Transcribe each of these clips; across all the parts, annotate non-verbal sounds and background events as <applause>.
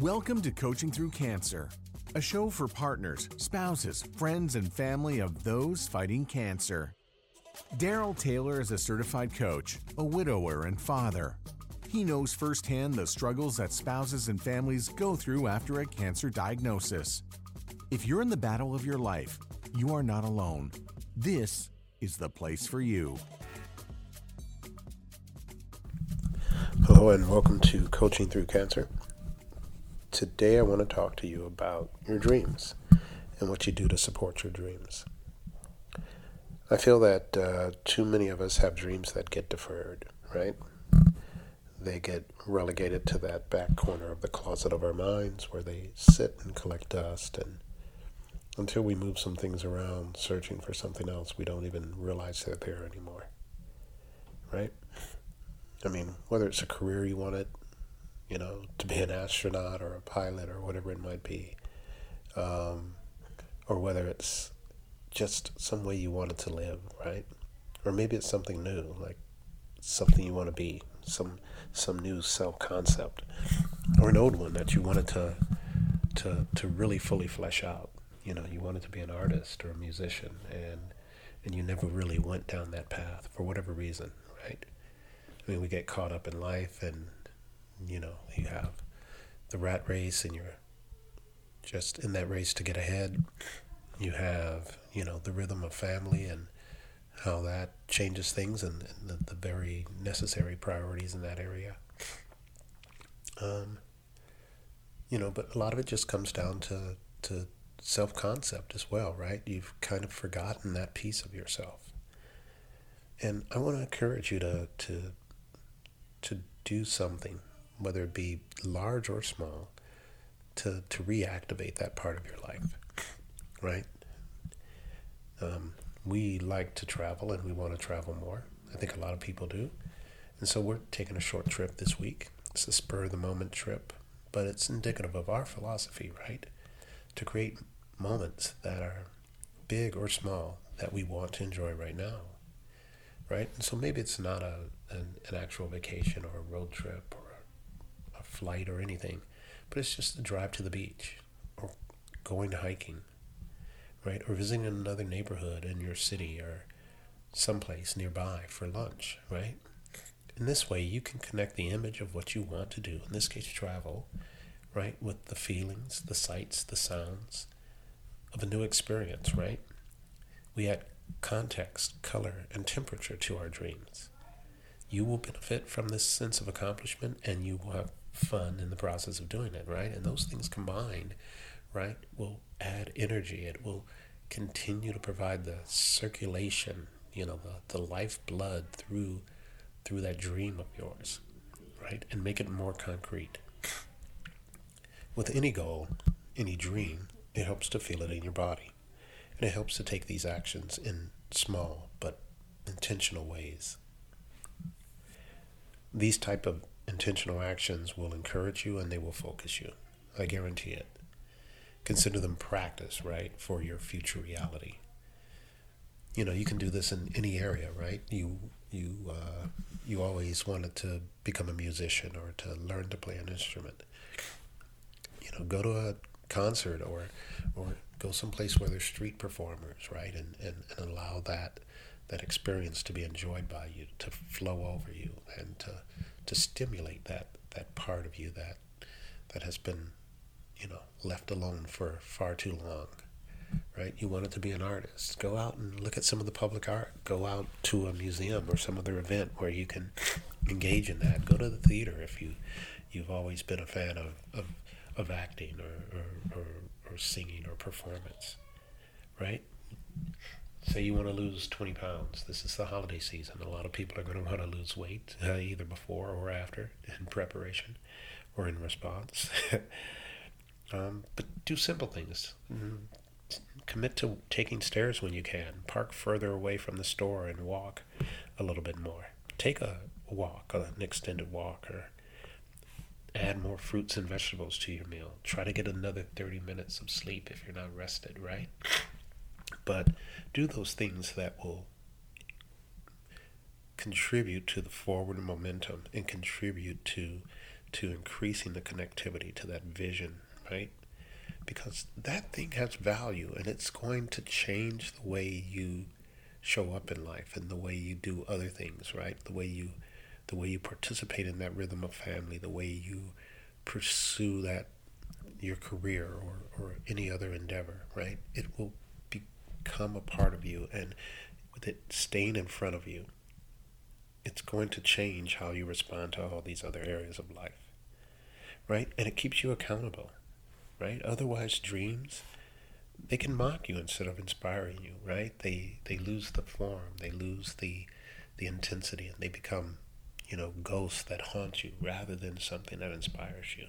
Welcome to Coaching Through Cancer, a show for partners, spouses, friends, and family of those fighting cancer. Daryl Taylor is a certified coach, a widower, and father. He knows firsthand the struggles that spouses and families go through after a cancer diagnosis. If you're in the battle of your life, you are not alone. This is the place for you. Hello, and welcome to Coaching Through Cancer. Today, I want to talk to you about your dreams and what you do to support your dreams. I feel that uh, too many of us have dreams that get deferred, right? They get relegated to that back corner of the closet of our minds where they sit and collect dust. And until we move some things around searching for something else, we don't even realize they're there anymore, right? I mean, whether it's a career you wanted, you know, to be an astronaut or a pilot or whatever it might be, um, or whether it's just some way you wanted to live, right? Or maybe it's something new, like something you want to be, some some new self concept, or an old one that you wanted to to to really fully flesh out. You know, you wanted to be an artist or a musician, and and you never really went down that path for whatever reason, right? I mean, we get caught up in life and you know, you have the rat race and you're just in that race to get ahead. You have, you know, the rhythm of family and how that changes things and, and the, the, very necessary priorities in that area. Um, you know, but a lot of it just comes down to, to self concept as well, right? You've kind of forgotten that piece of yourself. And I want to encourage you to, to, to do something whether it be large or small, to, to reactivate that part of your life, right? Um, we like to travel and we want to travel more. I think a lot of people do. And so we're taking a short trip this week. It's a spur of the moment trip, but it's indicative of our philosophy, right? To create moments that are big or small that we want to enjoy right now, right? And so maybe it's not a an, an actual vacation or a road trip flight or anything, but it's just the drive to the beach or going hiking, right? Or visiting another neighborhood in your city or someplace nearby for lunch, right? In this way, you can connect the image of what you want to do, in this case, travel, right, with the feelings, the sights, the sounds of a new experience, right? We add context, color, and temperature to our dreams. You will benefit from this sense of accomplishment and you will have fun in the process of doing it, right? And those things combined, right, will add energy. It will continue to provide the circulation, you know, the, the lifeblood through through that dream of yours, right? And make it more concrete. With any goal, any dream, it helps to feel it in your body. And it helps to take these actions in small but intentional ways. These type of intentional actions will encourage you and they will focus you. I guarantee it. Consider them practice, right, for your future reality. You know, you can do this in any area, right? You you uh, you always wanted to become a musician or to learn to play an instrument. You know, go to a concert or or go someplace where there's street performers, right, and, and, and allow that that experience to be enjoyed by you, to flow over you, and to to stimulate that that part of you that that has been, you know, left alone for far too long. Right? You wanted to be an artist. Go out and look at some of the public art. Go out to a museum or some other event where you can engage in that. Go to the theater if you you've always been a fan of, of, of acting or, or, or, or singing or performance. Right? Say you want to lose 20 pounds. This is the holiday season. A lot of people are going to want to lose weight, uh, either before or after, in preparation or in response. <laughs> um, but do simple things. Mm-hmm. Commit to taking stairs when you can. Park further away from the store and walk a little bit more. Take a walk, an extended walk, or add more fruits and vegetables to your meal. Try to get another 30 minutes of sleep if you're not rested, right? But do those things that will contribute to the forward momentum and contribute to to increasing the connectivity to that vision, right? Because that thing has value and it's going to change the way you show up in life and the way you do other things, right? The way you the way you participate in that rhythm of family, the way you pursue that your career or, or any other endeavor, right? It will become a part of you and with it staying in front of you, it's going to change how you respond to all these other areas of life. Right? And it keeps you accountable. Right? Otherwise dreams they can mock you instead of inspiring you, right? They they lose the form, they lose the the intensity and they become you know, ghosts that haunt you rather than something that inspires you.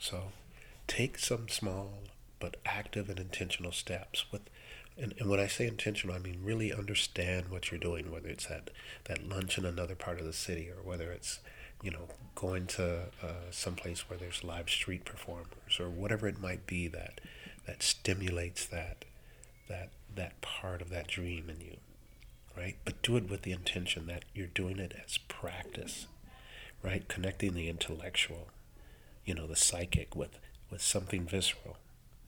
So take some small but active and intentional steps with and, and when I say intentional, I mean really understand what you're doing, whether it's at that lunch in another part of the city or whether it's, you know, going to uh, someplace where there's live street performers or whatever it might be that that stimulates that that that part of that dream in you right? But do it with the intention that you're doing it as practice, right? Connecting the intellectual, you know, the psychic with, with something visceral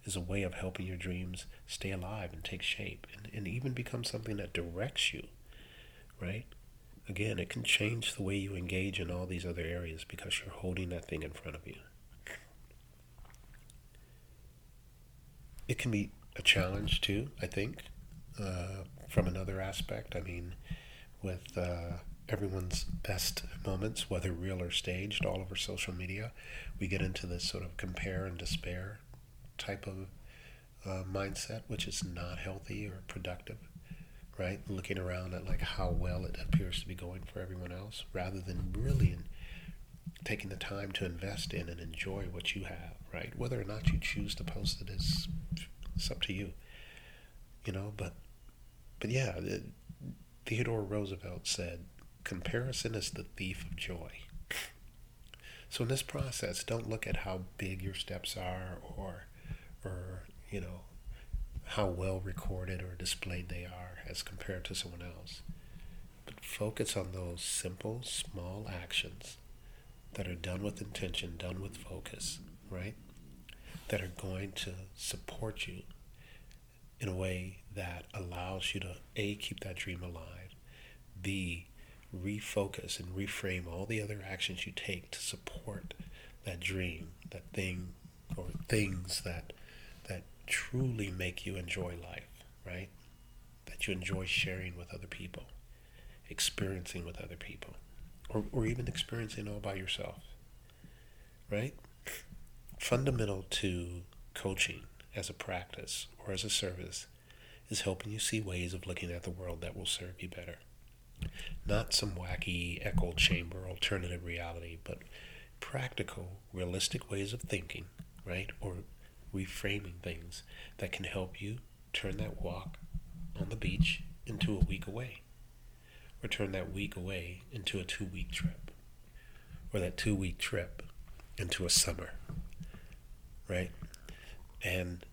is a way of helping your dreams stay alive and take shape and, and even become something that directs you, right? Again, it can change the way you engage in all these other areas because you're holding that thing in front of you. It can be a challenge too, I think, uh, from another aspect. I mean, with uh, everyone's best moments, whether real or staged, all over social media, we get into this sort of compare and despair type of uh, mindset, which is not healthy or productive, right? Looking around at like how well it appears to be going for everyone else, rather than really in, taking the time to invest in and enjoy what you have, right? Whether or not you choose to post it is it's up to you, you know. But but yeah, Theodore Roosevelt said, comparison is the thief of joy. So in this process, don't look at how big your steps are or, or you know, how well recorded or displayed they are as compared to someone else. But focus on those simple, small actions that are done with intention, done with focus, right? That are going to support you in a way that allows you to A, keep that dream alive, B, refocus and reframe all the other actions you take to support that dream, that thing or things that truly make you enjoy life, right? That you enjoy sharing with other people, experiencing with other people, or, or even experiencing all by yourself, right? Fundamental to coaching as a practice or as a service is helping you see ways of looking at the world that will serve you better. Not some wacky echo chamber alternative reality, but practical, realistic ways of thinking, right? Or reframing things that can help you turn that walk on the beach into a week away, or turn that week away into a two week trip, or that two week trip into a summer, right? And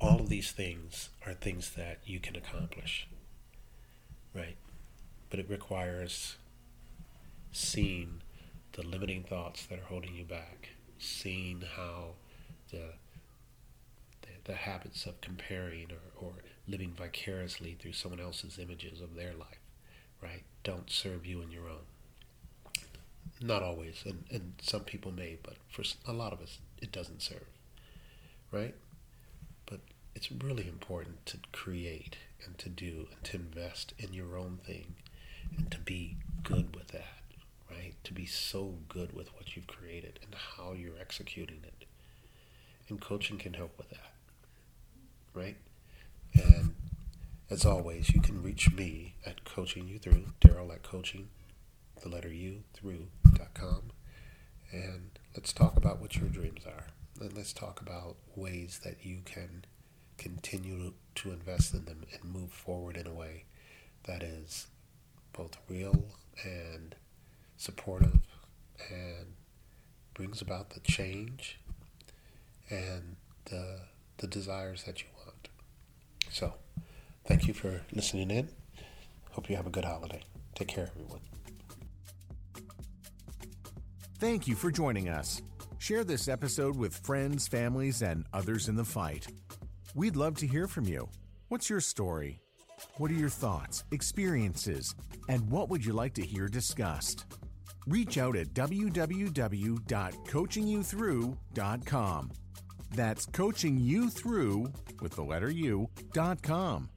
all of these things are things that you can accomplish, right? But it requires seeing the limiting thoughts that are holding you back, seeing how the the, habits of comparing or, or living vicariously through someone else's images of their life, right, don't serve you in your own. Not always, and, and some people may, but for a lot of us, it doesn't serve, right? But it's really important to create and to do and to invest in your own thing and to be good with that, right? To be so good with what you've created and how you're executing it. And coaching can help with that, right? And as always, you can reach me at coaching you through, Daryl at coaching, the letter U through.com. And let's talk about what your dreams are. And let's talk about ways that you can continue to invest in them and move forward in a way that is both real and supportive and brings about the change and the, the desires that you. So, thank you for listening in. Hope you have a good holiday. Take care, everyone. Thank you for joining us. Share this episode with friends, families, and others in the fight. We'd love to hear from you. What's your story? What are your thoughts, experiences, and what would you like to hear discussed? Reach out at www.coachingyouthrough.com. That's coachingyouthrough with the letter U dot com.